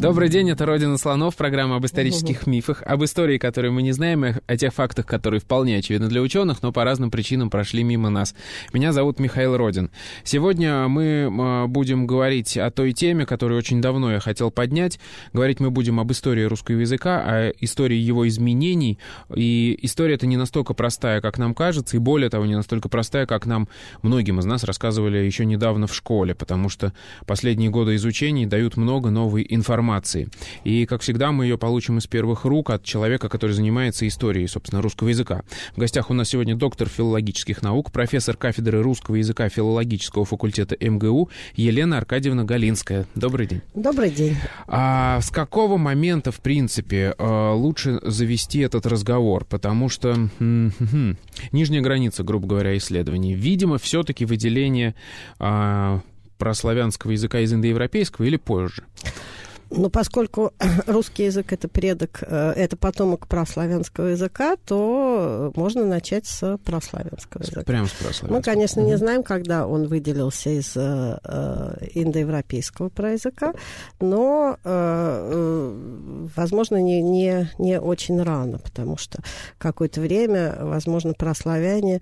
Добрый день, это «Родина слонов», программа об исторических мифах, об истории, которые мы не знаем, и о тех фактах, которые вполне очевидны для ученых, но по разным причинам прошли мимо нас. Меня зовут Михаил Родин. Сегодня мы будем говорить о той теме, которую очень давно я хотел поднять. Говорить мы будем об истории русского языка, о истории его изменений. И история эта не настолько простая, как нам кажется, и более того, не настолько простая, как нам многим из нас рассказывали еще недавно в школе, потому что последние годы изучений дают много новой информации информации. И, как всегда, мы ее получим из первых рук от человека, который занимается историей, собственно, русского языка. В гостях у нас сегодня доктор филологических наук, профессор кафедры русского языка филологического факультета МГУ Елена Аркадьевна Галинская. Добрый день. Добрый день. А с какого момента, в принципе, э, лучше завести этот разговор? Потому что нижняя граница, грубо говоря, исследований. Видимо, все-таки выделение а, прославянского языка из индоевропейского или позже? Но поскольку русский язык это предок, э, это потомок прославянского языка, то можно начать с прославянского языка. Прямо с прославянского. Мы, конечно, не знаем, когда он выделился из э, э, индоевропейского проязыка, но, возможно, не, не, не очень рано, потому что какое-то время, возможно, прославяне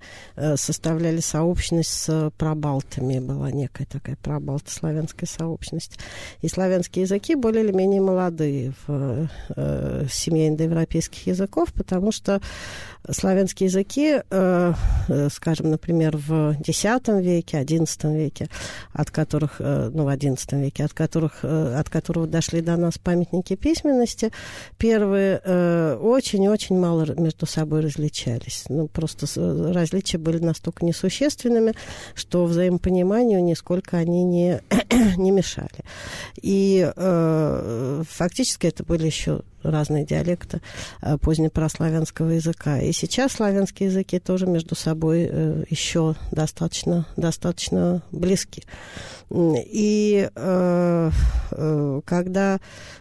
составляли сообщность с пробалтами, была некая такая пробалтославянская сообщность. И славянские языки более более или менее молодые в э, семье индоевропейских языков, потому что славянские языки, э, э, скажем, например, в X веке, XI веке, от которых, э, ну, в XI веке, от которых, от которого дошли до нас памятники письменности, первые очень-очень мало между собой различались. Ну, просто различия были настолько несущественными, что взаимопониманию нисколько они не, не мешали. И фактически это были еще разные диалекты э, позднепрославянского языка. И сейчас славянские языки тоже между собой э, еще достаточно, достаточно близки. И э, когда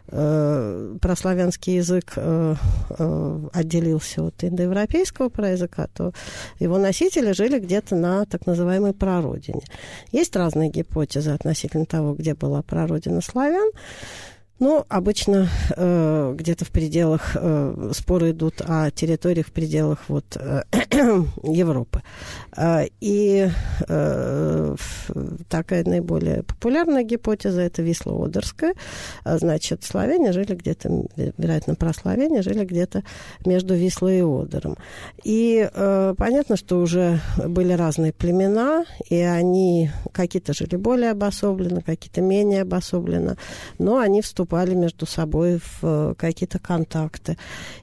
прославянский язык отделился от индоевропейского проязыка, то его носители жили где-то на так называемой прародине. Есть разные гипотезы относительно того, где была прародина славян. Ну, обычно э, где-то в пределах, э, споры идут о территориях в пределах вот, э, Европы. Э, и э, такая наиболее популярная гипотеза – это Висло-Одерская. А, значит, славяне жили где-то, вероятно, прославяне жили где-то между Вислой и Одером. И э, понятно, что уже были разные племена, и они какие-то жили более обособленно, какие-то менее обособленно, но они вступали вступали между собой в э, какие-то контакты.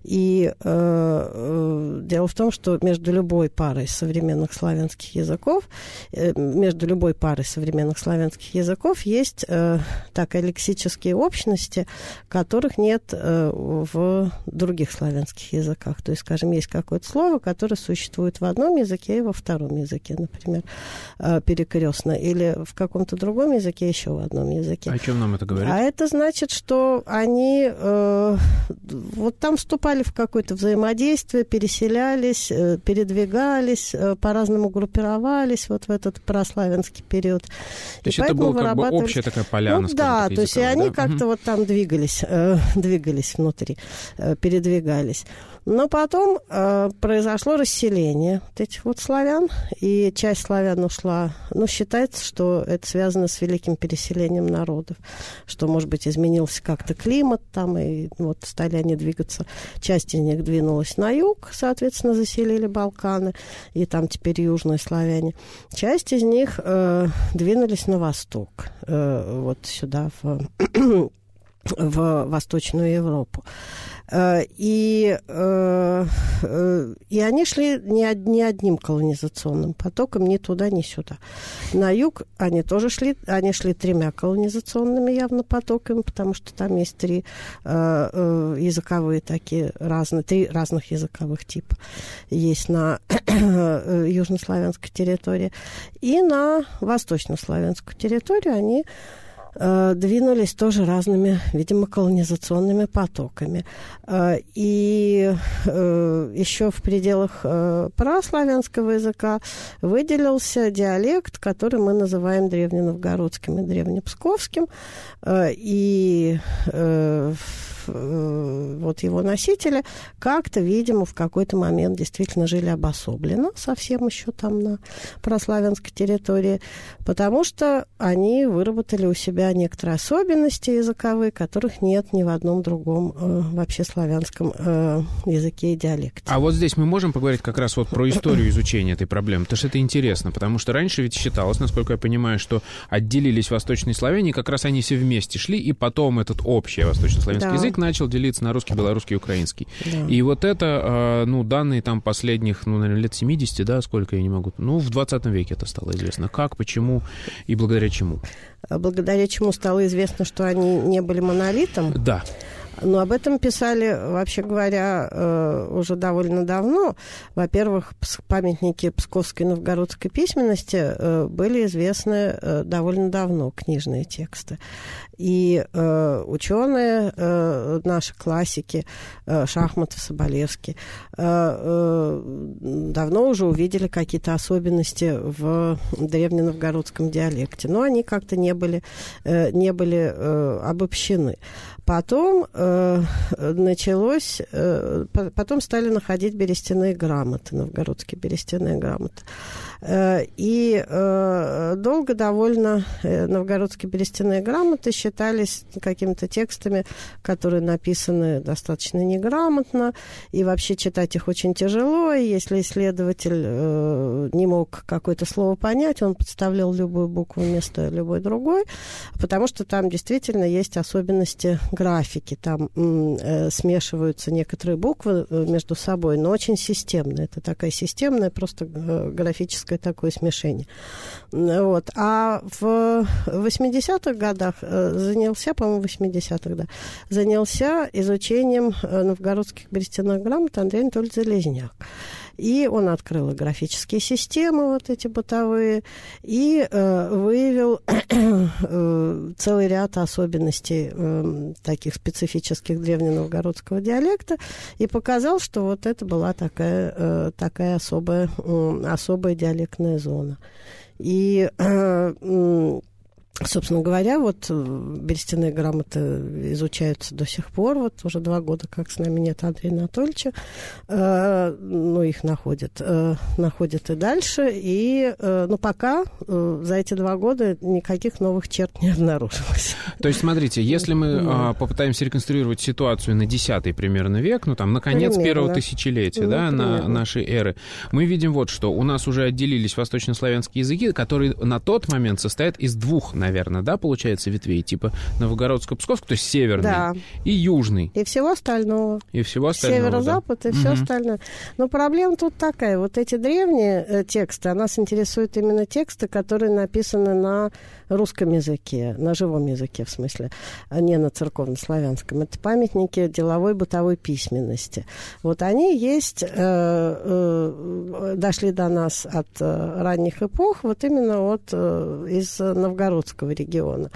И э, э, дело в том, что между любой парой современных славянских языков, э, между любой парой современных славянских языков есть э, так лексические общности, которых нет э, в других славянских языках. То есть, скажем, есть какое-то слово, которое существует в одном языке и во втором языке, например, э, перекрестно, или в каком-то другом языке еще в одном языке. О чем нам это говорит? А это значит, что они э, вот там вступали в какое-то взаимодействие, переселялись, э, передвигались, э, по-разному группировались вот в этот прославянский период. То есть это была как бы общая такая поляна, ну, Да, то есть и они да? как-то вот там двигались, э, двигались внутри, э, передвигались. Но потом э, произошло расселение вот этих вот славян, и часть славян ушла. Ну, считается, что это связано с великим переселением народов, что, может быть, изменился как-то климат там, и вот стали они двигаться. Часть из них двинулась на юг, соответственно, заселили Балканы, и там теперь южные славяне. Часть из них э, двинулись на восток, э, вот сюда, в в Восточную Европу. Э, и, э, э, и они шли не, не одним колонизационным потоком, ни туда, ни сюда. На юг они тоже шли, они шли тремя колонизационными явно потоками, потому что там есть три языковые такие разные, три разных языковых типа есть на южнославянской территории. И на восточнославянскую территорию они двинулись тоже разными, видимо, колонизационными потоками. Э, и э, еще в пределах праславянского языка выделился диалект, который мы называем древненовгородским и древнепсковским. И Э, вот его носители как-то, видимо, в какой-то момент действительно жили обособленно, совсем еще там на прославянской территории, потому что они выработали у себя некоторые особенности языковые, которых нет ни в одном другом э, вообще славянском э, языке и диалекте. А вот здесь мы можем поговорить как раз вот про историю изучения этой проблемы, потому что это интересно, потому что раньше ведь считалось, насколько я понимаю, что отделились восточные славяне, как раз они все вместе шли, и потом этот общий восточнославянский да. язык язык начал делиться на русский, белорусский, украинский. Да. И вот это, а, ну, данные там последних, ну, наверное, лет 70, да, сколько я не могу... Ну, в 20 веке это стало известно. Как, почему и благодаря чему? Благодаря чему стало известно, что они не были монолитом? Да. Но об этом писали, вообще говоря, э, уже довольно давно. Во-первых, памятники псковской и новгородской письменности э, были известны э, довольно давно, книжные тексты. И ученые, наши классики, Шахматов, Соболевский, давно уже увидели какие-то особенности в древненовгородском диалекте. Но они как-то не были, не были обобщены. Потом э, началось, э, потом стали находить берестяные грамоты, новгородские берестяные грамоты. Э, и э, долго довольно э, новгородские берестяные грамоты считались какими-то текстами, которые написаны достаточно неграмотно, и вообще читать их очень тяжело, и если исследователь не мог какое-то слово понять, он подставлял любую букву вместо любой другой, потому что там действительно есть особенности графики, там смешиваются некоторые буквы между собой, но очень системно. Это такая системная просто графическая некое такое смешение. Вот. А в 80-х годах э, занялся, по-моему, в 80-х, да, занялся изучением э, новгородских берестяных грамот Андрей Анатольевич Залезняк. И он открыл графические системы, вот эти бытовые, и э, выявил э, целый ряд особенностей э, таких специфических древненовгородского диалекта и показал, что вот это была такая, э, такая особая, э, особая диалектная зона. И э, Собственно говоря, вот э, берестяные грамоты изучаются до сих пор. Вот уже два года, как с нами нет Андрея Анатольевича. Э, ну, их находят, э, находят и дальше. И, э, ну, пока э, за эти два года никаких новых черт не обнаружилось. То есть, смотрите, если мы э, попытаемся реконструировать ситуацию на десятый примерно век, ну, там, на конец примерно. первого тысячелетия, ну, да, на нашей эры, мы видим вот что. У нас уже отделились восточнославянские языки, которые на тот момент состоят из двух наверное, да, получается, ветвей, типа Новгородско-Псковск, то есть северный да. и южный. И всего остального. И всего остального, Северо-запад да. и все угу. остальное. Но проблема тут такая. Вот эти древние э, тексты, а нас интересуют именно тексты, которые написаны на русском языке, на живом языке, в смысле, а не на церковно-славянском. Это памятники деловой бытовой письменности. Вот они есть, э, э, дошли до нас от э, ранних эпох, вот именно вот э, из Новгородского региона,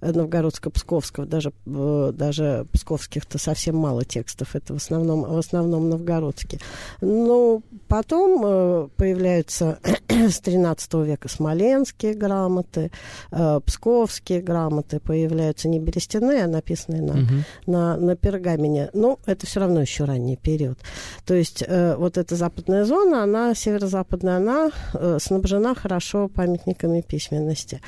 э, Новгородско-Псковского, даже, э, даже псковских-то совсем мало текстов, это в основном, в основном новгородские. Но ну, потом э, появляются с 13 века смоленские грамоты, э, псковские грамоты появляются не берестяные, а написанные на, угу. на, на пергамене. Но это все равно еще ранний период. То есть э, вот эта западная зона, она, северо-западная, она э, снабжена хорошо памятниками письменности.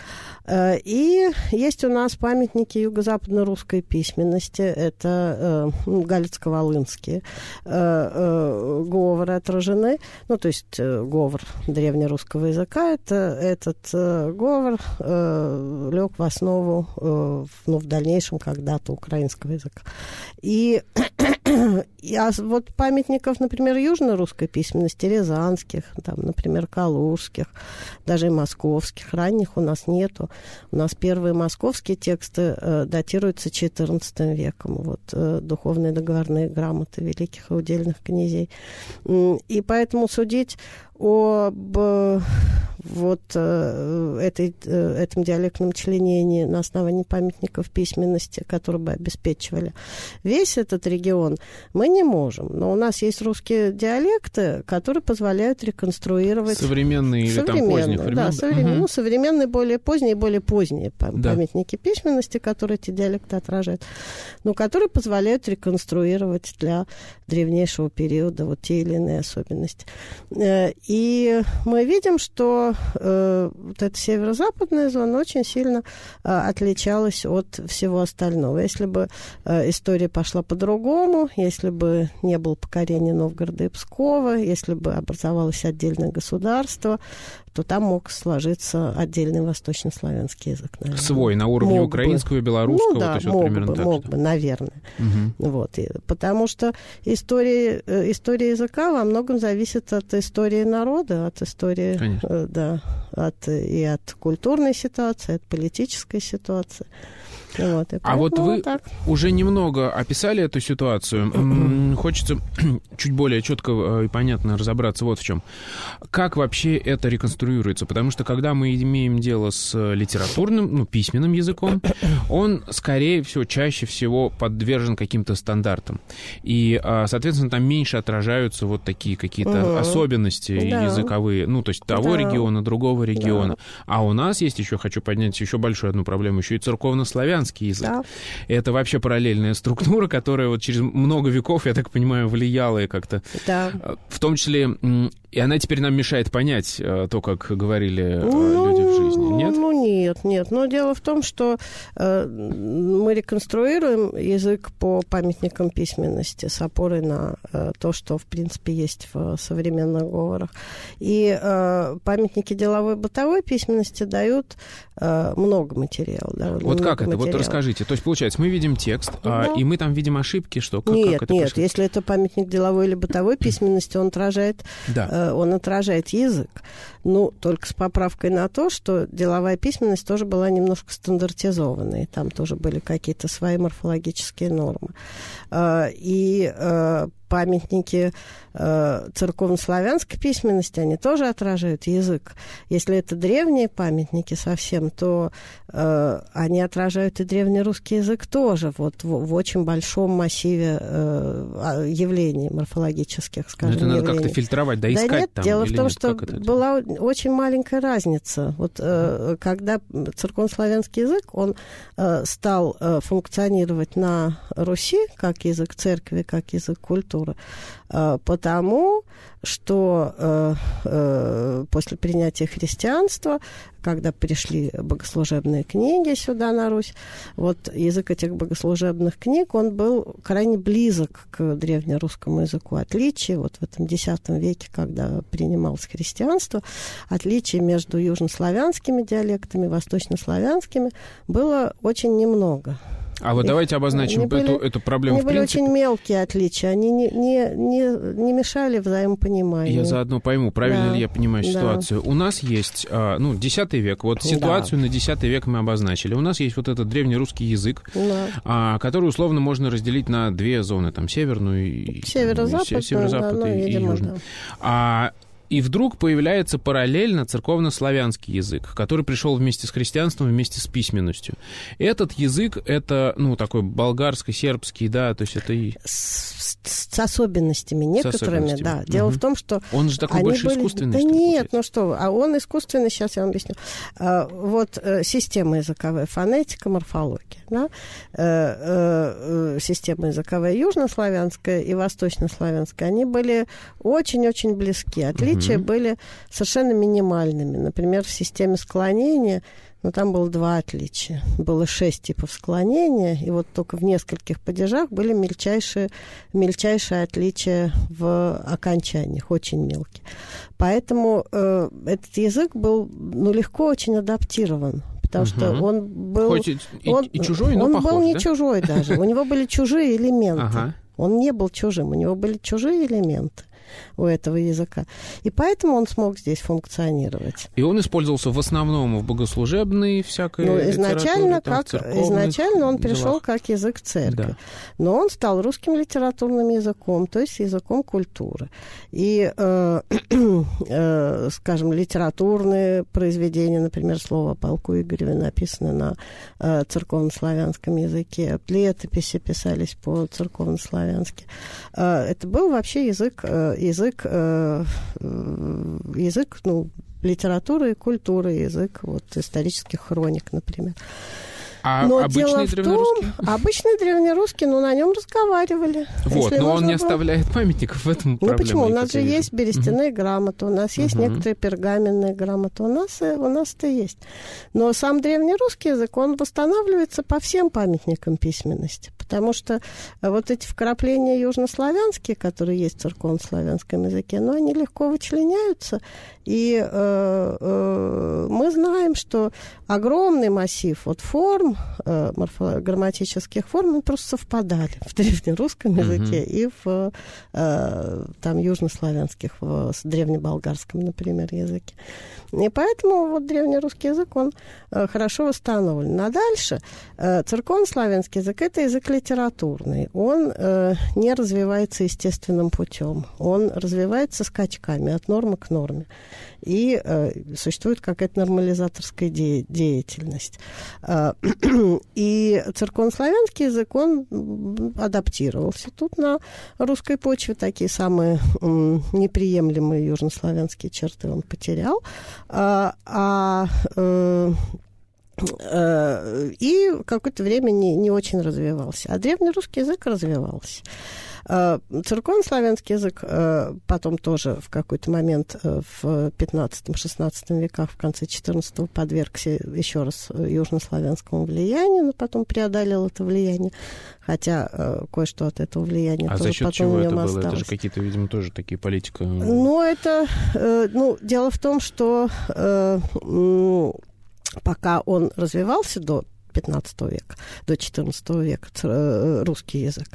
Э, И есть у нас памятники юго-западно-русской письменности. Это галицко-волынские говоры отражены. Ну, то есть говор древнерусского языка. Это этот говор лег в основу ну, в дальнейшем когда-то украинского языка. И а вот памятников, например, южно-русской письменности, рязанских, там, например, калужских, даже и московских, ранних у нас нету. У нас первые московские тексты э, датируются XIV веком, вот, э, духовные договорные грамоты великих и удельных князей. И поэтому судить об вот э, этой, э, этом диалектном членении на основании памятников письменности, которые бы обеспечивали весь этот регион, мы не можем. Но у нас есть русские диалекты, которые позволяют реконструировать... Современные или там поздних времен? Да, современ... угу. ну, современные, более поздние более поздние да. памятники письменности, которые эти диалекты отражают, но которые позволяют реконструировать для древнейшего периода вот те или иные особенности. И мы видим, что э, вот эта северо-западная зона очень сильно э, отличалась от всего остального. Если бы э, история пошла по-другому, если бы не было покорения Новгорода и Пскова, если бы образовалось отдельное государство, то там мог сложиться отдельный восточнославянский язык. Наверное. Свой, на уровне мог украинского, бы. белорусского, ну, да, то есть мог вот примерно бы, так. Мог что? бы, наверное. Угу. Вот, и, потому что история, э, история языка во многом зависит от истории народа, от истории, Конечно. Э, да, от, и от культурной ситуации, от политической ситуации. Вот, а вот вы так. уже немного описали эту ситуацию. Хочется чуть более четко э, и понятно разобраться вот в чем. Как вообще это реконструируется? Потому что когда мы имеем дело с литературным, ну, письменным языком, он, скорее всего, чаще всего подвержен каким-то стандартам. И, а, соответственно, там меньше отражаются вот такие какие-то угу. особенности да. языковые, ну, то есть того да. региона, другого региона. Да. А у нас есть еще, хочу поднять еще большую одну проблему, еще и церковно-славянская славянский язык. Да. Это вообще параллельная структура, которая вот через много веков, я так понимаю, влияла и как-то... Да. В том числе и она теперь нам мешает понять э, то, как говорили ну, люди в жизни, нет? Ну, нет, нет. Но дело в том, что э, мы реконструируем язык по памятникам письменности с опорой на э, то, что, в принципе, есть в современных говорах. И э, памятники деловой бытовой письменности дают э, много материала. Вот как это? Материала. Вот расскажите. То есть, получается, мы видим текст, да. а, и мы там видим ошибки, что? Как, нет, как это нет. происходит? Если это памятник деловой или бытовой письменности, он отражает да э, он отражает язык. Ну, только с поправкой на то, что деловая письменность тоже была немножко стандартизованной. Там тоже были какие-то свои морфологические нормы. Э, и э, памятники э, церковно-славянской письменности, они тоже отражают язык. Если это древние памятники совсем, то э, они отражают и древнерусский язык тоже, вот в, в очень большом массиве э, явлений морфологических, скажем. Но это надо как-то фильтровать, да, искать да нет, там? Дело в том, нет, что была очень маленькая разница. Вот э, когда церковно-славянский язык, он э, стал э, функционировать на Руси как язык церкви, как язык культуры, литературы, а, потому что э, э, после принятия христианства, когда пришли богослужебные книги сюда на Русь, вот язык этих богослужебных книг, он был крайне близок к древнерусскому языку. Отличие вот в этом X веке, когда принималось христианство, отличие между южнославянскими диалектами, восточнославянскими было очень немного. А вот давайте обозначим эту, были, эту проблему. Они в принципе. были очень мелкие отличия, они не, не, не, не мешали взаимопониманию. Я заодно пойму, правильно да, ли я понимаю ситуацию. Да. У нас есть, а, ну, X век, вот ситуацию да. на X век мы обозначили. У нас есть вот этот древнерусский язык, да. а, который условно можно разделить на две зоны, там, северную и... Северо-запад, северо-запад да, и, ну, и южную. Да. А и вдруг появляется параллельно церковно-славянский язык, который пришел вместе с христианством, вместе с письменностью. Этот язык, это, ну, такой болгарско-сербский, да, то есть это и... С, с особенностями некоторыми, с особенностями. да. Дело угу. в том, что... Он же такой больше были... искусственный, Да нет, ну что а он искусственный, сейчас я вам объясню. А, вот э, система языковая, фонетика, морфология, да? Э, э, система языковая южнославянская и восточнославянская, они были очень-очень близки. Отличия отличия были совершенно минимальными. Например, в системе склонения но там было два отличия. Было шесть типов склонения, и вот только в нескольких падежах были мельчайшие, мельчайшие отличия в окончаниях, очень мелкие. Поэтому э, этот язык был ну, легко очень адаптирован потому угу. что он был... Хоть и, он, и чужой, но Он похож, был не да? чужой даже, у него были чужие элементы. Ага. Он не был чужим, у него были чужие элементы у этого языка. И поэтому он смог здесь функционировать. И он использовался в основном в богослужебной всякой ну, изначально, там, как, изначально он пришел делах. как язык церкви. Да. Но он стал русским литературным языком, то есть языком культуры. И, э, э, скажем, литературные произведения, например, слово о полку Игореве написано на э, церковнославянском языке, летописи писались по церковнославянски. Э, это был вообще язык э, язык, э, э, язык ну, литературы и культуры, язык вот, исторических хроник, например. А но обычный дело в древнерусский? том, обычный древнерусский, но на нем разговаривали. Вот, но он не было- оставляет памятников в этом Ну проблема, почему? У нас же вижу. есть берестяные грамоты, у нас есть Мгм. некоторые пергаменные грамоты, у нас, и- у нас это есть. Но сам древнерусский язык, он восстанавливается по всем памятникам письменности, потому что э, вот эти вкрапления южнославянские, которые есть в церковнославянском языке, но они легко вычленяются, и э, э, мы знаем, что огромный массив вот форм, э, морфо- грамматических форм, они просто совпадали в древнерусском языке и в э, там южнославянских, в древнеболгарском, например, языке. И поэтому вот древнерусский язык, он э, хорошо восстановлен. А дальше э, церковнославянский язык – это язык литературный. Он э, не развивается естественным путем. Он развивается скачками от нормы к норме. И э, существует какая-то нормализаторская де- деятельность. Э, и церковнославянский язык, он адаптировался тут на русской почве. Такие самые неприемлемые южнославянские черты он потерял. А, а, э, э, и какое-то время не, не очень развивался. А древнерусский язык развивался. Э, Церковнославянский язык э, потом тоже в какой-то момент э, в 15-16 веках, в конце 14 подвергся еще раз южнославянскому влиянию, но потом преодолел это влияние, хотя кое-что от этого влияния А тоже за счет потом чего в это нем было? Это осталось. же какие-то, видимо, тоже такие политика... Ну, это, ну, дело в том, что пока он развивался до 15 века, до 14 века э, русский язык,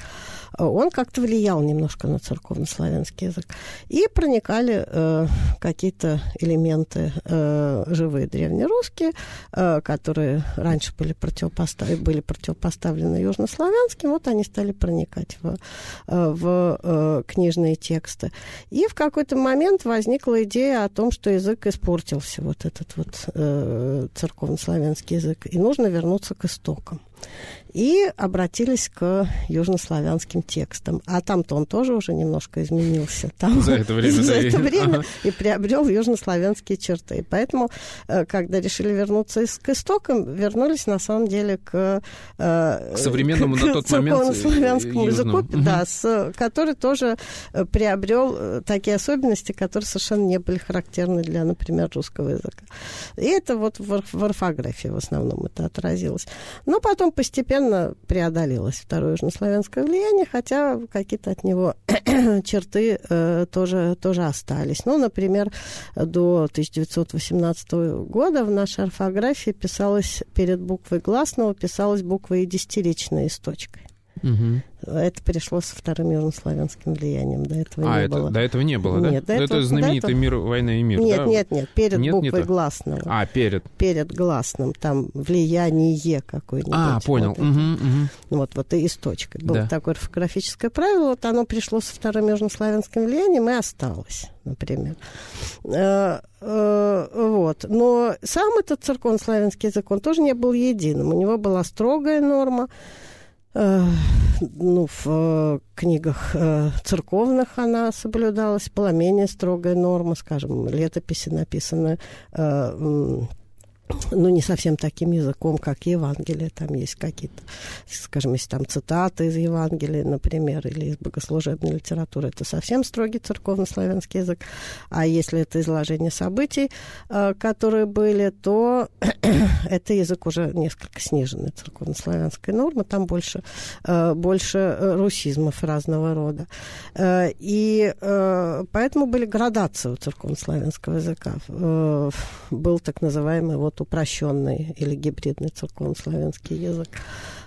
э, он как-то влиял немножко на церковнославянский язык. И проникали э, какие-то элементы э, живые древнерусские, э, которые раньше были, противопоставлены, были противопоставлены южнославянским, вот они стали проникать в, э, в э, книжные тексты. И в какой-то момент возникла идея о том, что язык испортился, вот этот вот э, церковнославянский язык, и нужно вернуться к истокам. И обратились к южнославянским текстам. А там-то он тоже уже немножко изменился. Там, За это время, за это время ага. и приобрел южнославянские черты. И поэтому, э, когда решили вернуться к истокам, вернулись на самом деле к, э, К современному на тот момент, э, церковнославянскому языку, да, с, который тоже приобрел такие особенности, которые совершенно не были характерны для, например, русского языка. И это вот в, в орфографии в основном это отразилось. Но потом постепенно преодолелось второе южнославянское влияние, хотя какие-то от него черты э, тоже, тоже остались. Ну, например, до 1918 года в нашей орфографии писалось перед буквой гласного писалась буква и десятиричная с точкой. Мгм. Это перешло со вторым южнославянским влиянием. До этого А, не это, было. до этого не было, да? Нет, до этого- это знаменитый до этого- мир, война и мир, нет, да? нет, нет, перед Нет, не буквой то? гласного. А, перед. Перед гласным, там влияние какое-нибудь. А, понял. Вот, это. Мгм, мгм. вот, вот и с точкой. Было Да. такое орфографическое правило, вот оно пришло со вторым южнославянским влиянием и осталось, например. Э, э, Вот. Но сам этот церковнославянский язык, он тоже не был единым. У него была строгая норма, ну, в э, книгах э, церковных она соблюдалась, была менее строгая норма, скажем, летописи написаны э, ну, не совсем таким языком, как Евангелие. Там есть какие-то, скажем, если там цитаты из Евангелия, например, или из богослужебной литературы, это совсем строгий церковнославянский язык. А если это изложение событий, э, которые были, то это язык уже несколько сниженный церковнославянской нормы, там больше, э, больше русизмов разного рода. Э, и поэтому были градации у церковнославянского языка. Был так называемый вот упрощенный или гибридный церковнославянский язык.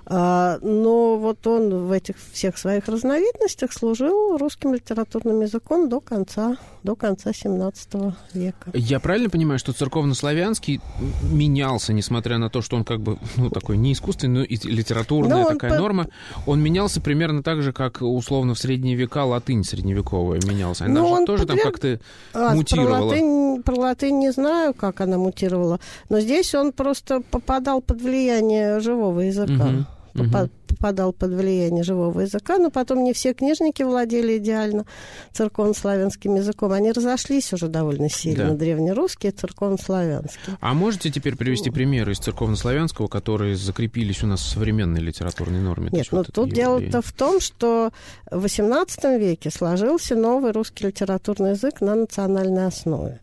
А, но вот он в этих всех своих разновидностях служил русским литературным языком до конца, до конца 17 века. Я правильно понимаю, что церковнославянский менялся, несмотря на то, что он как бы, ну, такой не искусственный, но и литературная но такая по... норма, он менялся примерно так же, как условно в средние века латынь средневековая менялся. Она ну, же тоже потреб... там как-то а, мутировала. Про латынь, про латынь не знаю, как она мутировала, но здесь он просто попадал под влияние живого языка. Угу угу. Попадал под влияние живого языка, но потом не все книжники владели идеально церковнославянским языком. Они разошлись уже довольно сильно, да. древнерусский и церковнославянский. А можете теперь привести примеры из церковнославянского, которые закрепились у нас в современной литературной норме? Нет, ну тут дело-то в том, что в XVIII веке сложился новый русский литературный язык на национальной основе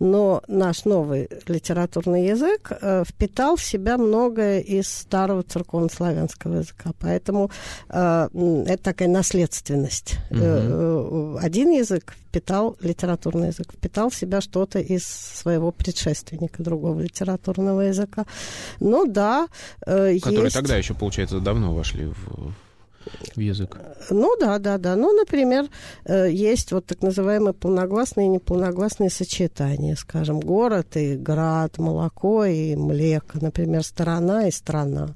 но наш новый литературный язык э, впитал в себя многое из старого церковнославянского языка. Поэтому э, это такая наследственность. Угу. Один язык впитал, литературный язык, впитал в себя что-то из своего предшественника, другого литературного языка. Ну да, Которые есть... тогда еще, получается, давно вошли в в язык? Ну да, да, да. Ну, например, э, есть вот так называемые полногласные и неполногласные сочетания, скажем, город и град, молоко и млеко, например, сторона и страна.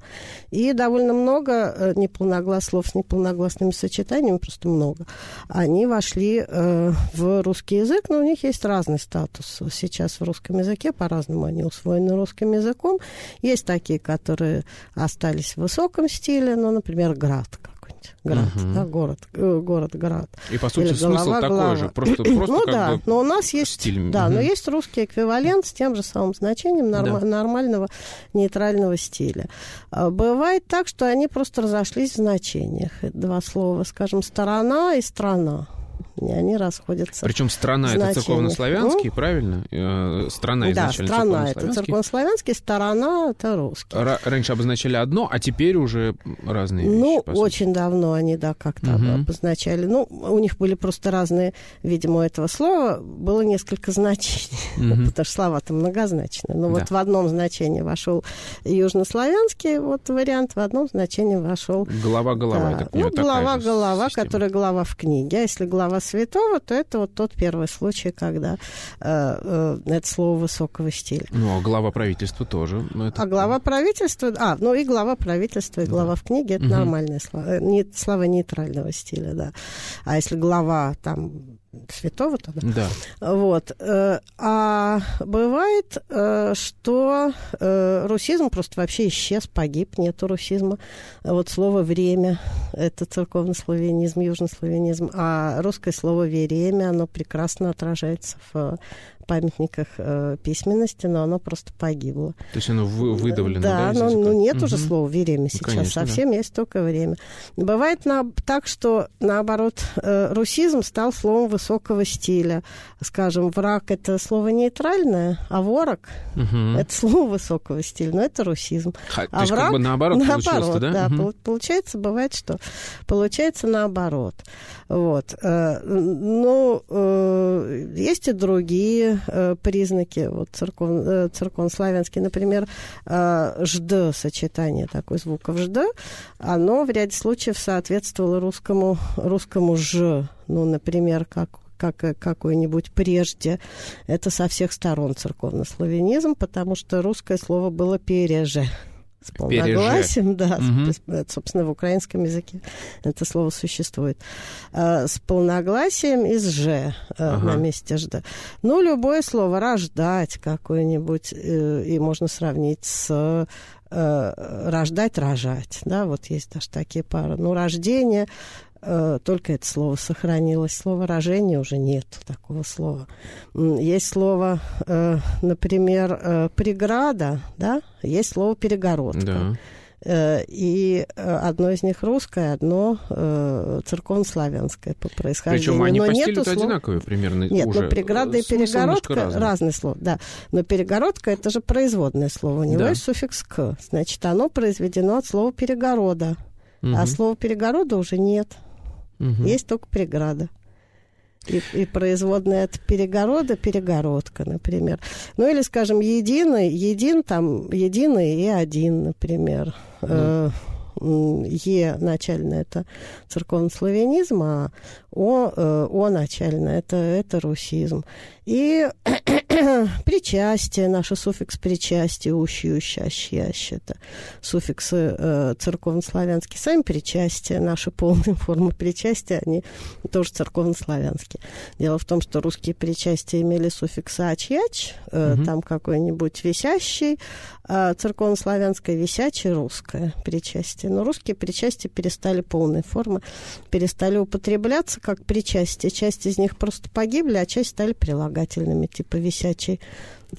И довольно много э, неполноглас слов с неполногласными сочетаниями, просто много. Они вошли э, в русский язык, но у них есть разный статус. Сейчас в русском языке по-разному они усвоены русским языком. Есть такие, которые остались в высоком стиле, ну, например, град, град, угу. да, город, э, город, град. И по сути Или смысл голова, такой голова. же, просто, просто ну как да, бы но у нас есть, стиль. да, угу. но есть русский эквивалент с тем же самым значением норм, да. нормального нейтрального стиля. А, бывает так, что они просто разошлись в значениях. Два слова, скажем, сторона и страна и они расходятся. Причем страна это церковнославянский, ну? правильно? Э, страна изначально Да, страна это церковнославянский, сторона это русский. Р- раньше обозначали одно, а теперь уже разные ну, вещи. Ну, очень давно они, да, как-то угу. обозначали. Ну, у них были просто разные, видимо, у этого слова было несколько значений, угу. потому что слова-то многозначные. Но да. вот в одном значении вошел южнославянский вот вариант, в одном значении вошел... Голова-голова, да. Ну, голова-голова, которая голова в книге. А если глава святого, то это вот тот первый случай, когда э, э, это слово высокого стиля. Ну, а глава правительства тоже. Это... А глава правительства, а, ну и глава правительства, и глава да. в книге, это угу. нормальные слова, э, не, слова нейтрального стиля, да. А если глава там святого тогда. Да. Вот. Э, а бывает, э, что э, русизм просто вообще исчез, погиб, нету русизма. Вот слово «время» — это церковнославянизм, южнославянизм, а русское слово «время», оно прекрасно отражается в памятниках э, письменности, но оно просто погибло. То есть оно вы, выдавлено, да? Да, но ну, нет угу. уже слова «время» ну, сейчас, конечно, совсем да. есть только «время». Бывает на, так, что, наоборот, э, русизм стал словом высокого стиля. Скажем, враг — это слово нейтральное, а ворог угу. — это слово высокого стиля, но это русизм. Ха, а то есть враг, как бы наоборот, наоборот да? да угу. Получается, бывает, что получается наоборот. Вот. Э, ну, э, есть и другие э, признаки, вот церков, церковнославянские, например, «жд» сочетание такой звуков «жд», оно в ряде случаев соответствовало русскому, русскому «ж», ну, например, как как какой-нибудь прежде. Это со всех сторон церковнославянизм, потому что русское слово было «переже». С полногласием, да, угу. собственно, в украинском языке это слово существует. А, с полногласием из «ж» ага. на месте «жд». Ну, любое слово «рождать» какое-нибудь, э, и можно сравнить с э, рождать, рожать. Да, вот есть даже такие пары. Ну, рождение э, только это слово сохранилось. Слово рожение уже нет такого слова. Есть слово, э, например, э, преграда, да, есть слово перегородка. Да. Э, и одно из них русское, одно церковнославянское по происхождению. Причем они Но по нету слов- одинаковые примерно Нет, уже. но преграда и перегородка разный. разные слова, да. Но перегородка это же производное слово, у него Да. есть суффикс к. Значит, оно произведено от слова перегорода. А Мгм, слова перегорода уже нет. Мгм. Есть только преграда. И, и производная от перегорода перегородка, например. Ну или, скажем, единый, един там, единый и один, например. Э, м, Е начальное это церковнославянизм, а О, э, О начальное это, это русизм. И причастие, наш суффикс причастие, ущи, уща, щащ, это суффиксы э, церковнославянские. Сами причастия, наши полные формы причастия, они тоже церковнославянские. Дело в том, что русские причастия имели суффикс ач-яч, э, Мгм. там какой-нибудь висящий, а церковнославянское висячее русское причастие. Но русские причастия перестали полной формы, перестали употребляться как причастие. Часть из них просто погибли, а часть стали прилагательными, типа висячий.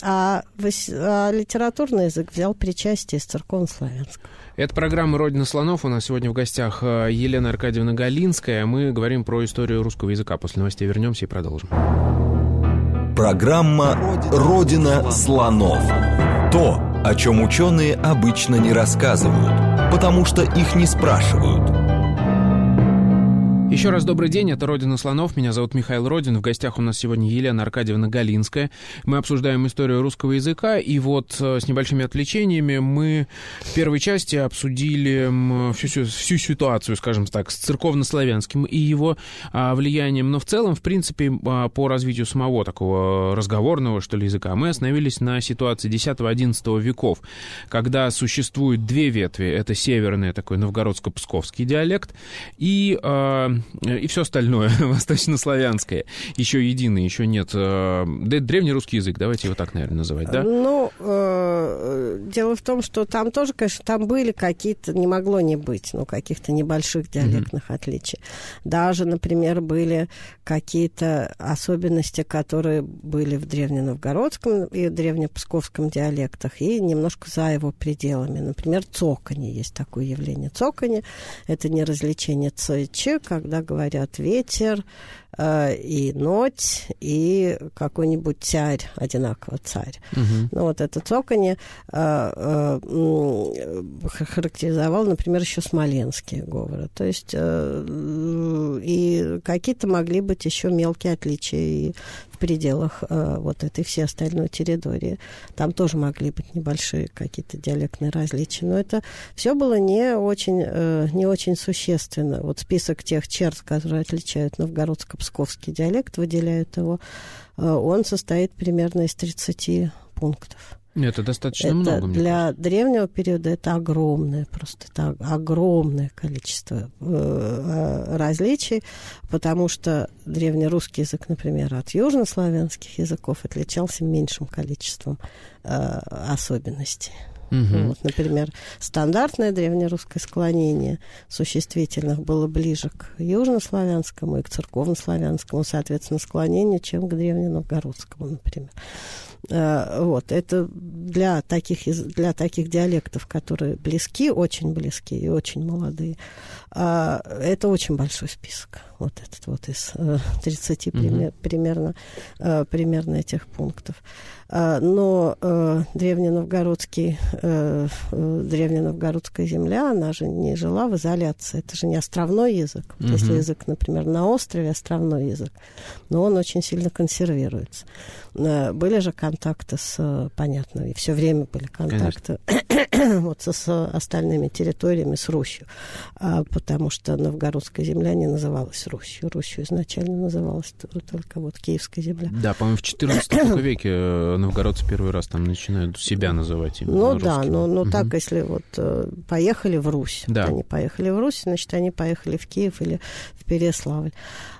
А, а литературный язык взял причастие из церковнославянского. Это программа «Родина слонов». У нас сегодня в гостях э, Елена Аркадьевна Галинская. Мы говорим про историю русского языка. После новостей вернемся и продолжим. Программа «Родина слонов». То, о чем ученые обычно не рассказывают, потому что их не спрашивают. Еще раз добрый день, это «Родина слонов», меня зовут Михаил Родин, в гостях у нас сегодня Елена Аркадьевна Галинская. Мы обсуждаем историю русского языка, и вот э, с небольшими отвлечениями мы в первой части обсудили всю, сю- всю ситуацию, скажем так, с церковнославянским и его а, влиянием, но в целом, в принципе, а, по развитию самого такого разговорного, что ли, языка, мы остановились на ситуации X-XI веков, когда существует две ветви, это северный такой новгородско-псковский диалект и, э, и все остальное, восточнославянское. Еще единый, еще нет. э, древний русский язык, давайте его так, наверное, называть, да? Ну, э, дело в том, что там тоже, конечно, там были какие-то, не могло не быть, ну, каких-то небольших диалектных отличий. Даже, например, были какие-то особенности, которые были в древненовгородском и древнепсковском диалектах, и немножко за его пределами. Например, цоканье есть такое явление. Цоканье – это не развлечение ц и ч, когда говорят ветер, и ноть, и какой-нибудь царь, одинаково царь. Мгм. Ну, вот это цоканье э, э, характеризовал, например, еще смоленские говоры. То есть э, и какие-то могли быть еще мелкие отличия и в пределах э, вот этой всей остальной территории. Там тоже могли быть небольшие какие-то диалектные различия. Но это все было не очень, э, не очень существенно. Вот список тех черт, которые отличают новгородско-псковский диалект, выделяют его, э, он состоит примерно из 30 пунктов. Это достаточно это много, мне для древнего периода это огромное, просто это огромное количество э, э, различий, потому что древнерусский язык, например, от южнославянских языков отличался меньшим количеством э, особенностей. Мгм. Вот, например, стандартное древнерусское склонение существительных было ближе к южнославянскому и к церковнославянскому, соответственно, склонению, чем к древненовгородскому, например. Э, Вот, это для таких, для таких диалектов, которые близки, очень близки и очень молодые, а, это очень большой список. Вот этот вот из э, 30 Мгм. пример- примерно, э, примерно этих пунктов. А, Но э, древненовгородский, э, э, древненовгородская земля, она же не жила в изоляции. Это же не островной язык. Вот Если язык, например, на острове, островной язык, но он очень сильно консервируется. Э, Были же контакты с, э, понятно, и все время были контакты вот со, с остальными территориями, с Русью, А, потому что новгородская земля не называлась Русью. Русью изначально называлась только вот Киевская земля. Да, по-моему, в 14 только веке э, новгородцы первый раз там начинают себя называть. именно Ну да, русскими. но, но Мгм. так, если вот э, поехали в Русь, Да. вот они поехали в Русь, значит, они поехали в Киев или в Переславль.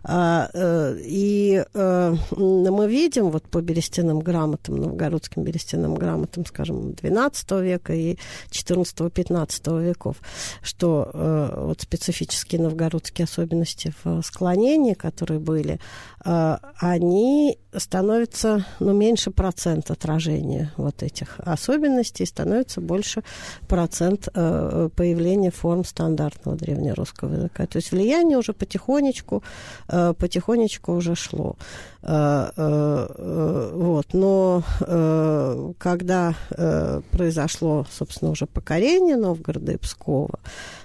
А, э, и м, мы видим вот по берестяным грамотам, новгородским берестяным грамотам, скажем, XII века и XIV-XV веков, что э, вот специфические новгородские особенности в склонении, которые были, э, они становятся ну, меньше процент отражения вот этих особенностей, становится больше процент э, появления форм стандартного древнерусского языка. То есть влияние уже потихонечку, э, потихонечку уже шло. Э, э, э вот. Но э, когда э, произошло, собственно, уже покорение Новгорода и Пскова,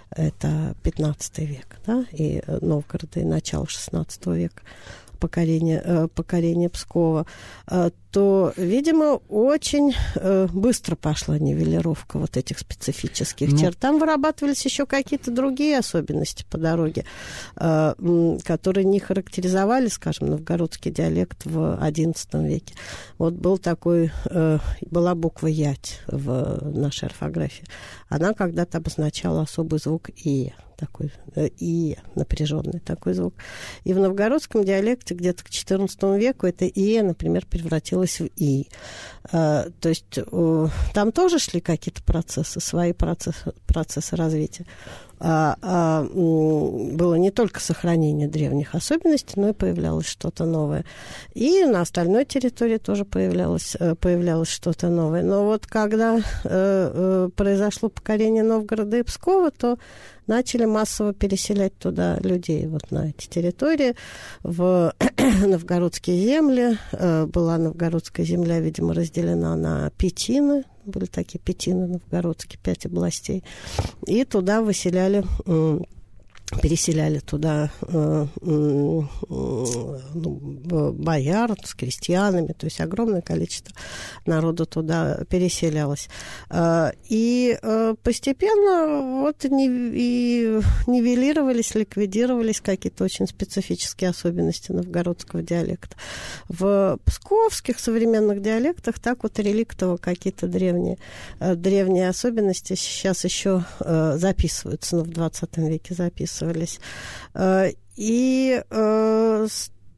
это 15 век, да, и Новгорода, и начало 16 века, покорения, э, покорения Пскова, э, то, видимо, очень э, быстро пошла нивелировка вот этих специфических ну... черт. Там вырабатывались еще какие-то другие особенности по дороге, которые не характеризовали, скажем, новгородский диалект в XI веке. Вот был такой, была буква «ять» в нашей орфографии. Она когда-то обозначала особый звук «и» такой, э, и напряженный такой звук. И в новгородском диалекте где-то к XIV веку это и, например, превратилось в и. А, то есть там тоже шли какие-то процессы, свои процессы, процессы развития а, а, было не только сохранение древних особенностей, но и появлялось что-то новое. И на остальной территории тоже появлялось, э, появлялось что-то новое. Но вот когда э, э, произошло покорение Новгорода и Пскова, то начали массово переселять туда людей, вот на эти территории, в новгородские земли. Э, была новгородская земля, видимо, разделена на пятины, были такие пятины новгородские, пять областей. И туда выселяли переселяли туда э, ну, бояр с крестьянами, то есть огромное количество народа туда переселялось. Э, и э, постепенно вот нивелировались, ликвидировались какие-то очень специфические особенности новгородского диалекта. В псковских современных диалектах так вот реликтово какие-то древние, э, древние особенности сейчас еще записываются, но в 20 веке записываются записывались. Э, и э,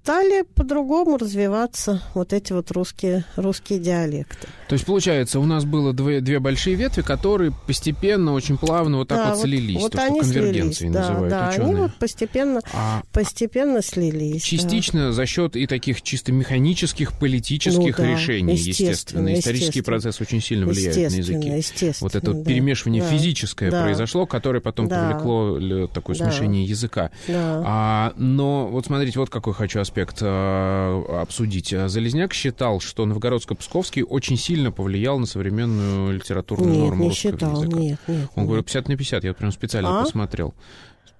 стали по-другому развиваться вот эти вот русские, русские диалекты. То есть, получается, у нас было две, две большие ветви, которые постепенно, очень плавно вот так да, вот слились. Вот, то, они конвергенцией слились, называют да, ученые. они вот постепенно, а постепенно слились. Частично да. за счет и таких чисто механических политических ну, да, решений, естественно. естественно. Исторический процесс очень сильно влияет на языки. Естественно, вот это вот да, перемешивание да, физическое да, произошло, которое потом да, повлекло такое да, смешение языка. Да. А, но вот смотрите, вот какой хочу аспект а, обсудить. Залезняк считал, что Новгородско-Псковский очень сильно повлиял на современную литературную нет, норму не русского считал, языка. Нет, нет, Он нет. говорил 50 на 50, я прям специально А? посмотрел.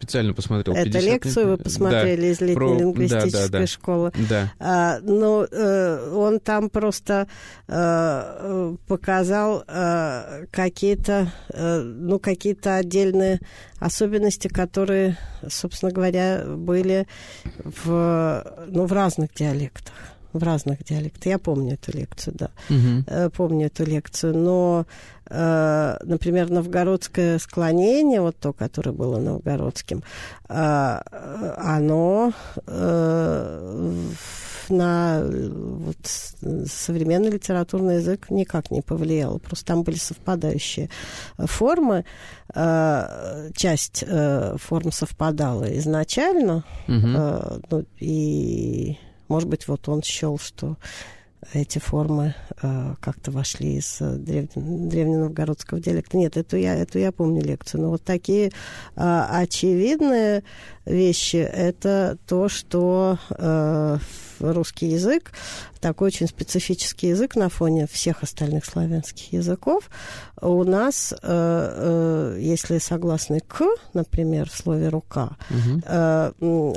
Специально посмотрел. Это 50 лекцию вы посмотрели да, из летней про... лингвистической да, да, да. школы. Да. А, ну, э, он там просто э, показал э, какие-то, э, ну, какие-то отдельные особенности, которые, собственно говоря, были в, ну, в разных диалектах в разных диалектах. Я помню эту лекцию, да. Угу. Помню эту лекцию. Но, э, например, новгородское склонение, вот то, которое было новгородским, э, оно э, на вот, современный литературный язык никак не повлияло. Просто там были совпадающие формы. Часть форм совпадала изначально. Угу. Ну, и может быть, вот он счел, что эти формы э, как-то вошли из древ... древненовгородского диалекта. Нет, эту я, эту я помню лекцию. Но вот такие э, очевидные вещи, это то, что э, русский язык, такой очень специфический язык на фоне всех остальных славянских языков, у нас, э, э, если согласный «к», например, в слове «рука», угу. э,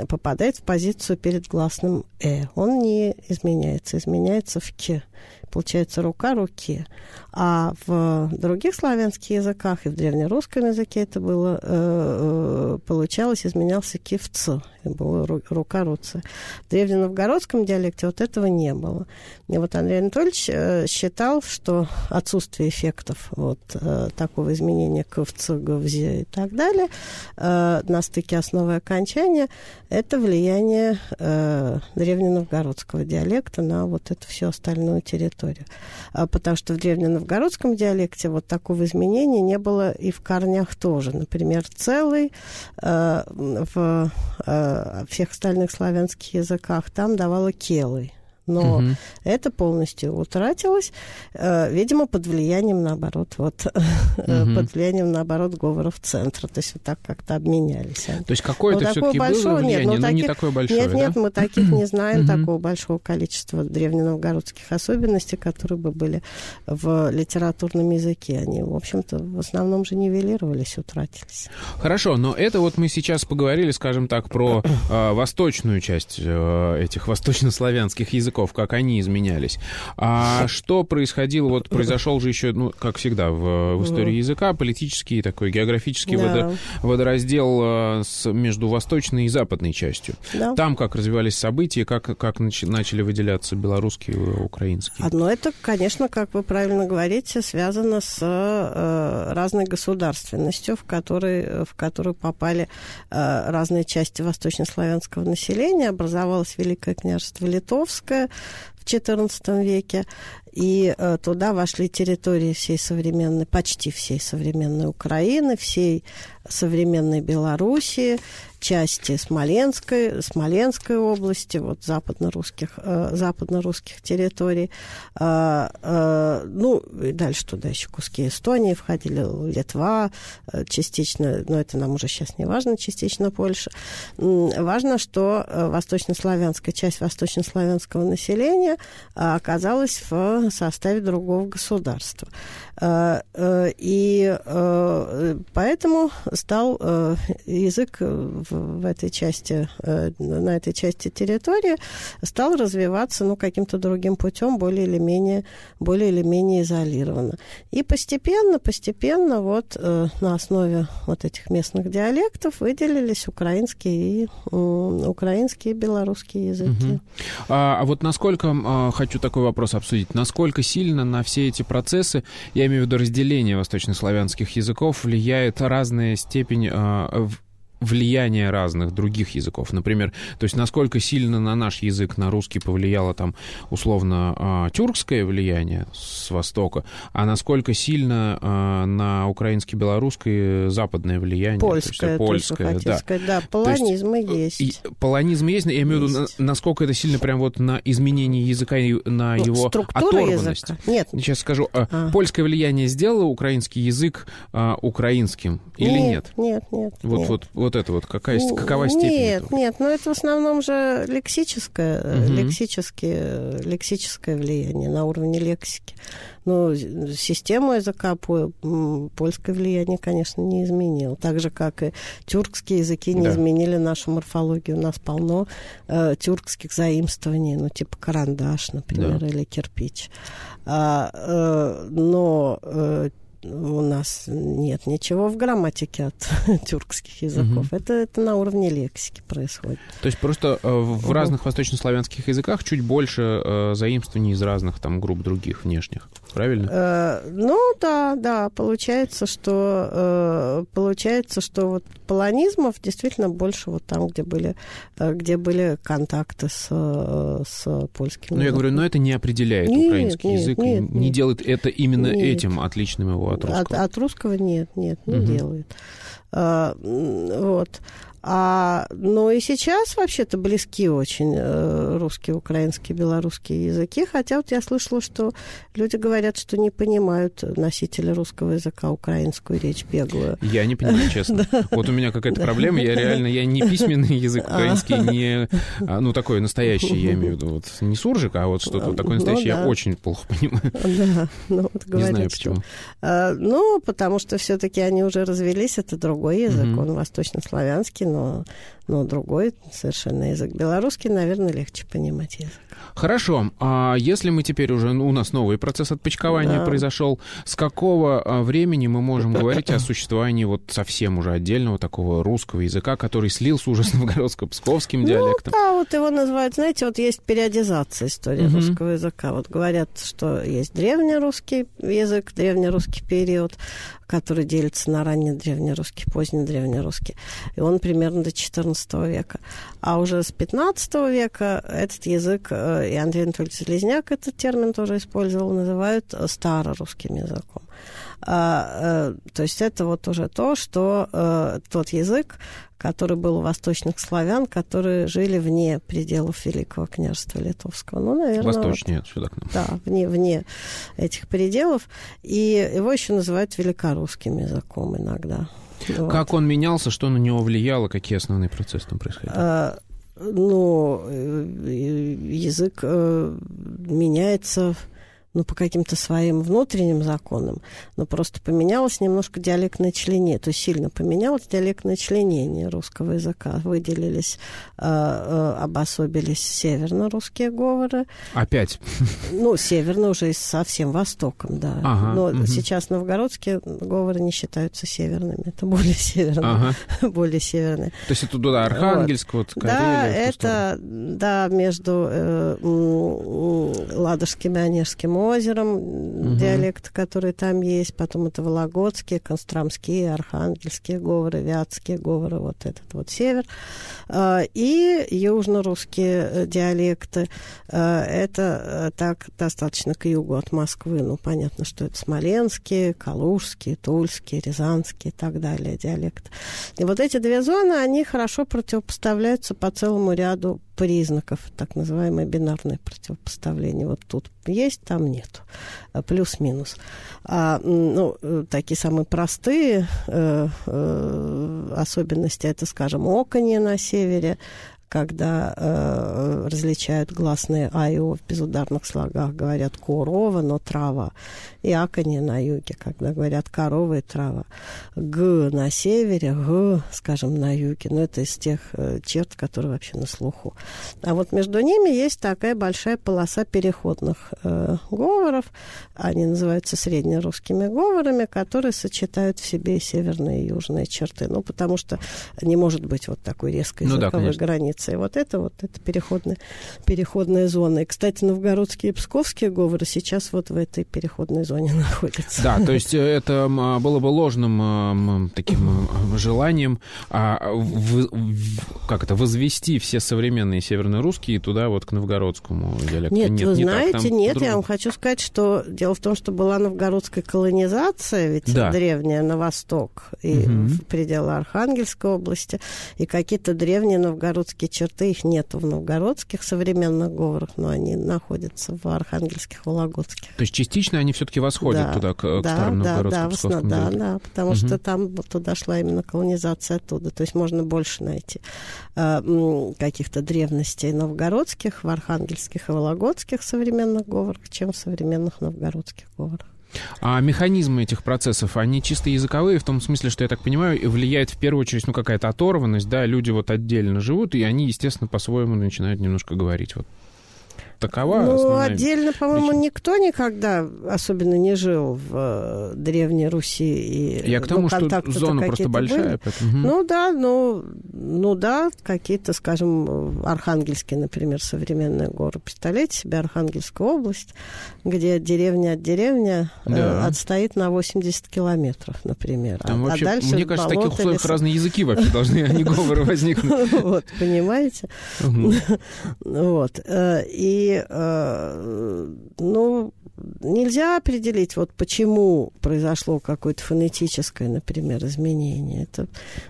попадает в позицию перед гласным «э». Он не изменяется, изменяется в «к». Получается рука руки. А в других славянских языках и в древнерусском языке это было, э, получалось, изменялся языке было рука руца. В древненовгородском диалекте вот этого не было. И вот Андрей Анатольевич э, считал, что отсутствие эффектов вот э, такого изменения к в «ц», г, в «зе» и так далее э, на стыке основы и окончания – это влияние древненовгородского диалекта на вот эту всю остальную территорию. А потому что в древненовгородском диалекте вот такого изменения не было и в корнях тоже. Например, целый в всех остальных славянских языках там давала келый но угу. это полностью утратилось, э, видимо, под влиянием, наоборот, вот, угу. под влиянием, наоборот, говоров центра. То есть вот так как-то обменялись. То есть какое-то ну, все-таки было влияние, нет, ну, но таких, не такое большое, Нет, да? нет, мы таких не знаем, такого большого количества древненовгородских особенностей, которые бы были в литературном языке. Они, в общем-то, в основном же нивелировались, утратились. Хорошо, но это вот мы сейчас поговорили, скажем так, про э, восточную часть э, этих восточнославянских языков языков, как они изменялись. А что происходило, вот произошел же еще, ну, как всегда, в, в истории языка, политический такой географический да. водо, водораздел э, с, между восточной и западной частью. Да. Там как развивались события, как, как начали выделяться белорусские и украинские. Одно это, конечно, как вы правильно говорите, связано с э, разной государственностью, в, которой, в которую попали э, разные части восточнославянского населения. Образовалось Великое княжество Литовское, в XIV веке, и э, туда вошли территории всей современной, почти всей современной Украины, всей современной Белоруссии, части Смоленской, Смоленской области, вот западно-русских, э, западно-русских территорий. Э, э, ну, и дальше туда еще куски Эстонии входили, Литва э, частично, но это нам уже сейчас не важно, частично Польша. Важно, что э, восточнославянская часть восточнославянского населения оказалась в составе другого государства. И поэтому стал язык в этой части, на этой части территории, стал развиваться ну, каким-то другим путем, более или менее, более или менее изолированно. И постепенно, постепенно вот на основе вот этих местных диалектов выделились украинские и украинские и белорусские языки. Угу. А, а вот насколько, а, хочу такой вопрос обсудить, насколько сильно на все эти процессы, я имею в виду разделение восточнославянских языков, влияет разная степень э, влияние разных других языков. Например, то есть насколько сильно на наш язык, на русский повлияло там условно а, тюркское влияние с востока, а насколько сильно а, на украинский-белорусское западное влияние. Польское, то есть, польское, да. Да. Полонизмы есть. И, полонизм есть, я имею в виду, насколько это сильно прям вот на изменение языка и на ну, его оторванность. Языка? Нет. Сейчас скажу, а. а. польское влияние сделало украинский язык а, украинским или нет? Нет, нет, нет. Вот, нет. вот вот это вот, какая, какова степень? Нет, этого? нет, но это в основном же лексическое, угу. лексическое, лексическое влияние на уровне лексики. Но систему языка польское влияние, конечно, не изменило. Так же, как и тюркские языки не да. изменили нашу морфологию. У нас полно э, тюркских заимствований, ну, типа карандаш, например, да. или кирпич. А, э, но э, у нас нет ничего в грамматике от тюркских языков. Угу. Это, это на уровне лексики происходит. То есть просто э, в угу. разных восточнославянских языках чуть больше э, заимствований из разных там групп других внешних, правильно? Э, ну да, да, получается, что э, получается, что вот полонизмов действительно больше вот там, где были, э, где были контакты с, с польским. Ну я говорю, но это не определяет нет, украинский нет, язык, нет, не нет. делает это именно нет. этим отличным его от русского? От, от русского нет, нет, не угу. делает. А, вот. А, ну и сейчас вообще-то близки очень э, русские, украинские, белорусские языки, хотя вот я слышала, что люди говорят, что не понимают носители русского языка украинскую речь беглую. Я не понимаю, честно. Вот у меня какая-то проблема, я реально, я не письменный язык а. украинский, не, а, ну, такой настоящий, я имею в виду, вот не суржик, а вот что-то такое настоящее, я очень плохо понимаю. Да, ну вот говорят, Не знаю почему. Ну, потому что все таки они уже развелись, это другой язык, он восточнославянский, но но другой совершенно язык. Белорусский, наверное, легче понимать язык. Хорошо. А если мы теперь уже, ну, у нас новый процесс отпочкования да. произошел, с какого а, времени мы можем говорить о существовании вот совсем уже отдельного такого русского языка, который слился уже с новгородско-псковским ну, диалектом? да, вот его называют, знаете, вот есть периодизация истории угу. русского языка. Вот говорят, что есть древнерусский язык, древнерусский период, который делится на ранний древнерусский, поздний древнерусский. И он примерно до XIV века. А уже с XV века этот язык, э, и Андрей Анатольевич Железняк этот термин тоже использовал, называют старорусским языком. А, э, то есть это вот уже то, что э, тот язык, который был у восточных славян, которые жили вне пределов Великого княжества Литовского. Ну, наверное... Восточнее вот, сюда к нам. Да, вне, вне этих пределов. И его еще называют великорусским языком иногда. Вот. Как он менялся, что на него влияло, какие основные процессы там происходили? А, ну, э, язык э, меняется ну, по каким-то своим внутренним законам, но просто поменялось немножко диалектное членение, то есть сильно поменялось диалектное членение русского языка. Выделились, э, э, обособились северно-русские говоры. Опять? Ну, северно уже и совсем востоком, да. Ага, но угу. сейчас новгородские говоры не считаются северными, это более северные. Ага. более северные. То есть это туда Архангельск, вот, вот Карелия? Да, это, да, между э, Ладожским и Онежским озером, угу. диалекты, которые там есть. Потом это вологодские, костромские, архангельские говоры, вятские говоры, вот этот вот север. А, и южно-русские э, диалекты. А, это э, так достаточно к югу от Москвы. Ну, понятно, что это смоленские, калужские, тульские, рязанские и так далее диалекты. И вот эти две зоны, они хорошо противопоставляются по целому ряду признаков, так называемое бинарное противопоставление. Вот тут есть, там нету. А, плюс-минус. А, ну, э, такие самые простые э, э, особенности, это, скажем, оконье на севере, когда э, различают гласные а и о в безударных слогах, говорят корова, но трава. И акони на юге, когда говорят корова и трава. Г на севере, г, скажем, на юге. Но это из тех э, черт, которые вообще на слуху. А вот между ними есть такая большая полоса переходных э, говоров. Они называются среднерусскими говорами, которые сочетают в себе северные и южные черты. Ну, потому что не может быть вот такой резкой ну, языковой да, границы границы. Вот это вот это переходная, переходная зона. И, кстати, новгородские и псковские говоры сейчас вот в этой переходной зоне находятся. Да, то есть э, это а, было бы ложным таким желанием а, как это, возвести все современные северно-русские туда вот к новгородскому диалекту. Нет, нет вы не знаете, так, нет, я вам хочу сказать, что дело в том, что была новгородская колонизация, ведь да. древняя на восток и угу. в пределы Архангельской области, и какие-то древние новгородские такие черты, их нет в новгородских современных говорах, но они находятся в архангельских, вологодских. То есть частично они все-таки восходят да, туда, к, к да, старым да, новгородским да, да, да, да, потому угу. что там туда шла именно колонизация оттуда. То есть можно больше найти э, каких-то древностей новгородских, в архангельских и вологодских современных говорах, чем в современных новгородских говорах. А механизмы этих процессов, они чисто языковые, в том смысле, что, я так понимаю, влияет в первую очередь, ну, какая-то оторванность, да, люди вот отдельно живут, и они, естественно, по-своему начинают немножко говорить. Вот такова Ну, отдельно, по-моему, причина. никто никогда особенно не жил в э, Древней Руси. И, Я к тому, ну, что зона просто большая. Поэтому... Ну да, ну, ну да, какие-то, скажем, Архангельские, например, современные горы. Представляете себе Архангельскую область, где деревня от деревни э, да. э, отстоит на 80 километров, например. Там а, вообще, а дальше мне кажется, в таких условиях лес... разные языки вообще должны, а не говоры возникнуть. Вот, понимаете? Вот. Э, и э, ну, нельзя определить, вот почему произошло какое-то фонетическое, например, изменение. Это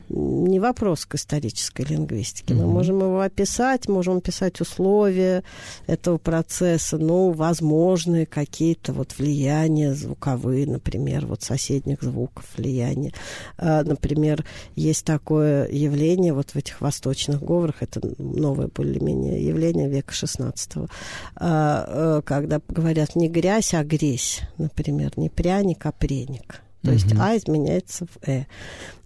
не вопрос к исторической лингвистике. Мы можем его описать, можем описать условия этого процесса, ну, возможные какие-то вот влияния звуковые, например, вот соседних звуков влияния. А, например, есть такое явление вот в этих восточных говорах, это новое более-менее явление века XVI, когда говорят не грязь, грязь, а гресь, например, не пряник, а преник. То есть А изменяется в Э.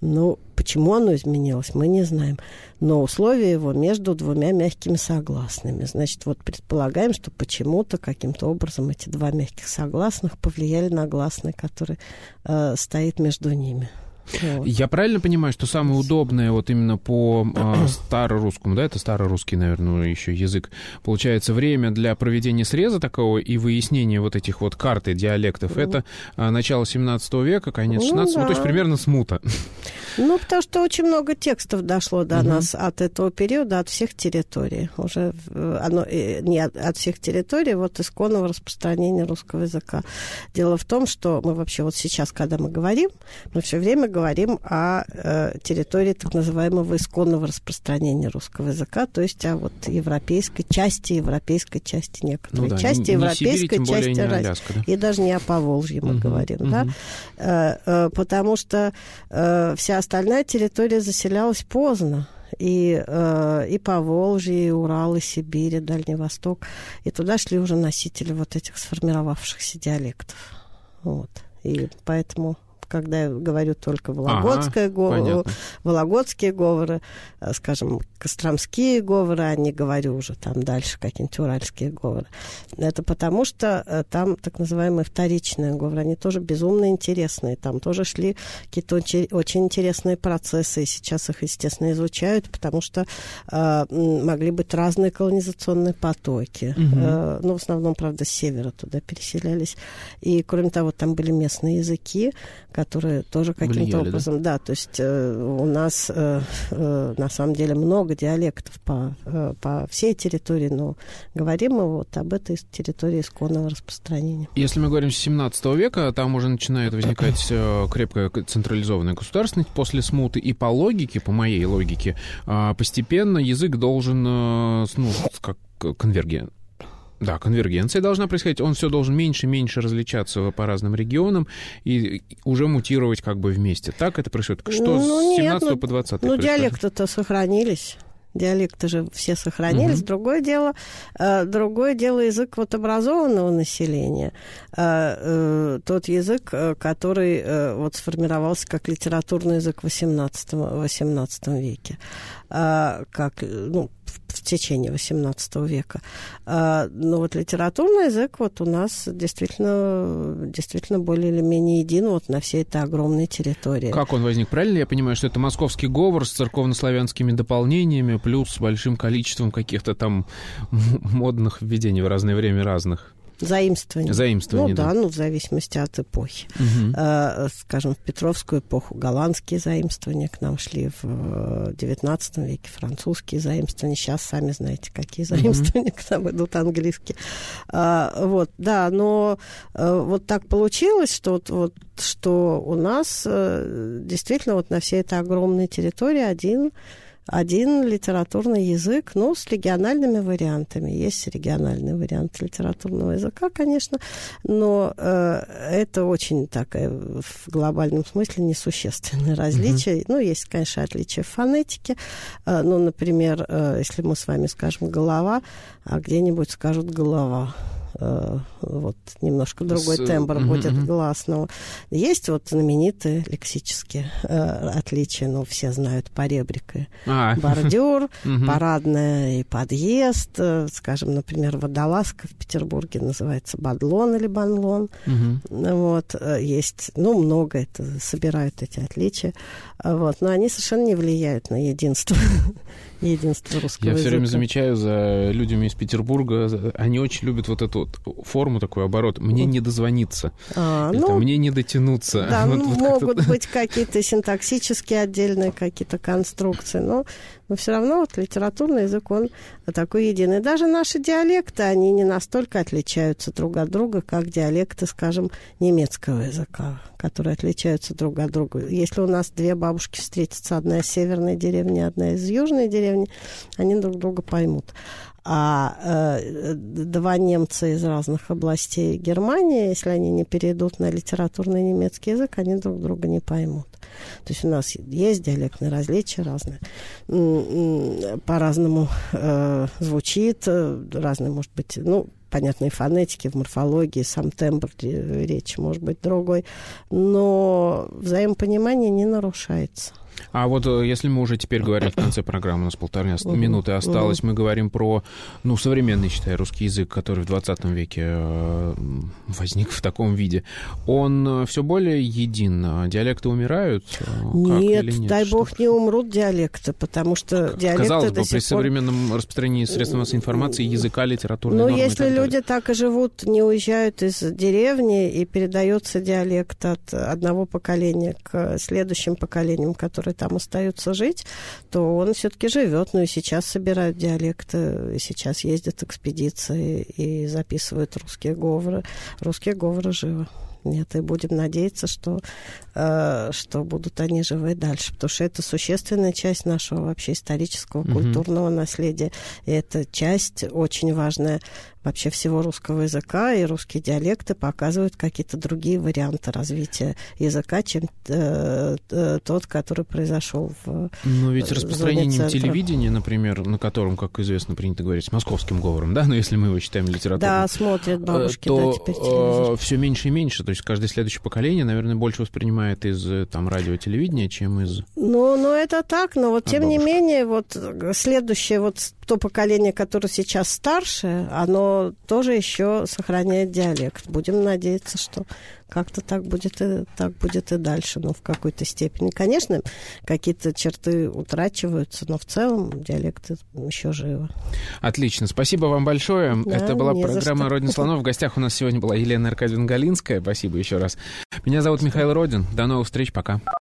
Ну, почему оно изменилось, мы не знаем. Но условие его между двумя мягкими согласными. Значит, вот предполагаем, что почему-то, каким-то образом эти два мягких согласных повлияли на гласный, который э, стоит между ними. Вот. Я правильно понимаю, что самое удобное вот именно по э, старорусскому, да, это старорусский, наверное, еще язык, получается время для проведения среза такого и выяснения вот этих вот карты диалектов, ну. это э, начало 17 века, конец 16 ну, да. ну, то есть примерно смута. Ну, потому что очень много текстов дошло до угу. нас от этого периода, от всех территорий. Уже оно не от, от всех территорий, вот исконного распространения русского языка. Дело в том, что мы вообще вот сейчас, когда мы говорим, мы все время говорим говорим о э, территории так называемого исконного распространения русского языка, то есть о вот европейской части, европейской части некоторой ну, да, части, не, европейской Сибири, части Аляска, да? и даже не о Поволжье мы угу, говорим, угу. да, э, э, потому что э, вся остальная территория заселялась поздно и, э, и Поволжье, и Урал, и Сибирь, и Дальний Восток. И туда шли уже носители вот этих сформировавшихся диалектов. Вот. И поэтому когда я говорю только вологодское ага, говор... вологодские говоры, э, скажем, костромские говоры, а не говорю уже там дальше какие-нибудь уральские говоры. Это потому, что э, там так называемые вторичные говоры, они тоже безумно интересные. Там тоже шли какие-то очень интересные процессы, и сейчас их, естественно, изучают, потому что э, могли быть разные колонизационные потоки. Угу. Э, ну, в основном, правда, с севера туда переселялись. И, кроме того, там были местные языки, которые тоже каким-то образом, да? да, то есть э, у нас э, э, на самом деле много диалектов по, э, по всей территории, но говорим мы вот об этой территории исконного распространения. Если мы говорим с 17 века, там уже начинает возникать э, крепкая централизованная государственность после смуты, и по логике, по моей логике, э, постепенно язык должен, э, ну, как конверген, да, конвергенция должна происходить. Он все должен меньше и меньше различаться по разным регионам и уже мутировать как бы вместе. Так это происходит? Что ну, с 17 нет, ну, по 20 Ну, диалекты-то сохранились диалекты же все сохранились. Угу. Другое дело, э, другое дело язык вот образованного населения. Э, э, тот язык, который вот сформировался как литературный язык в XVIII, XVIII веке. Как, ну, в течение XVIII века. А, но вот литературный язык вот у нас действительно, действительно более или менее един вот на всей этой огромной территории. Как он возник? Правильно я понимаю, что это московский говор с церковнославянскими дополнениями плюс большим количеством каких-то там модных введений в разное время разных? Заимствование. Заимствование, ну, да. да. ну, в зависимости от эпохи. Угу. Э, скажем, в Петровскую эпоху голландские заимствования к нам шли в XIX э, веке, французские заимствования. Сейчас, сами знаете, какие заимствования угу. к нам идут английские. Э, вот, да, но э, вот так получилось, что, вот, вот, что у нас э, действительно вот на всей этой огромной территории один один литературный язык, ну, с региональными вариантами. Есть региональный вариант литературного языка, конечно, но э, это очень такое в глобальном смысле несущественное различие. Mm-hmm. Ну, есть, конечно, отличия в фонетике. Э, ну, например, э, если мы с вами скажем «голова», а где-нибудь скажут «голова». Э, вот немножко другой С... тембр mm-hmm. будет гласного. Есть вот знаменитые лексические э, отличия, ну, все знают поребрика. А. Бордюр, mm-hmm. парадная и подъезд. Э, скажем, например, водолазка в Петербурге называется бадлон или банлон. Mm-hmm. Вот, э, есть, ну, много это, собирают эти отличия. Вот, но они совершенно не влияют на единство единство русского Я все время замечаю за людьми из Петербурга, они очень любят вот эту вот форму, такой оборот. Мне не дозвониться. А, Или, ну, там, мне не дотянуться. Да, вот, ну, вот могут быть какие-то синтаксические отдельные какие-то конструкции, но но все равно вот литературный язык, он такой единый. Даже наши диалекты, они не настолько отличаются друг от друга, как диалекты, скажем, немецкого языка, которые отличаются друг от друга. Если у нас две бабушки встретятся, одна из северной деревни, одна из южной деревни, они друг друга поймут а э, два немца из разных областей Германии, если они не перейдут на литературный немецкий язык, они друг друга не поймут. То есть у нас есть диалектные различия разные, по-разному э, звучит, э, разные, может быть, ну, понятно, и фонетики, в морфологии, сам тембр речи может быть другой, но взаимопонимание не нарушается. А вот э, если мы уже теперь говорим в конце программы, у нас полторы минуты осталось, мы говорим про, ну, современный, считай, русский язык, который в 20 веке э, возник в таком виде. Он э, все более един. Диалекты умирают? Нет, нет? дай что? бог не умрут диалекты, потому что диалекты Казалось бы, при пор... современном распространении средств массовой информации, языка, литературы, Ну, если люди так и живут, не уезжают из деревни, и передается диалект от одного поколения к следующим поколениям, которые там остаются жить, то он все-таки живет. Ну и сейчас собирают диалекты, и сейчас ездят экспедиции и записывают русские говоры. Русские говоры живы. Нет, и будем надеяться, что, э, что будут они живы дальше, потому что это существенная часть нашего вообще исторического, культурного mm-hmm. наследия. И это часть очень важная вообще всего русского языка, и русские диалекты показывают какие-то другие варианты развития языка, чем э, э, тот, который произошел в Но ведь распространением телевидения, например, на котором, как известно, принято говорить с московским говором, да, но если мы его считаем литературой. Да, смотрят бабушки, то, да, теперь телевизор. Э, все меньше и меньше, то есть каждое следующее поколение, наверное, больше воспринимает из э, там радио-телевидения, чем из... Ну, ну, это так, но вот тем бабушек. не менее, вот следующее, вот то поколение, которое сейчас старше, оно тоже еще сохраняет диалект. Будем надеяться, что как-то так будет, и, так будет и дальше, но в какой-то степени. Конечно, какие-то черты утрачиваются, но в целом диалект еще живо. Отлично. Спасибо вам большое. Да, Это была программа «Родина слонов». В гостях у нас сегодня была Елена Аркадьевна Галинская. Спасибо еще раз. Меня зовут Михаил Родин. До новых встреч. Пока.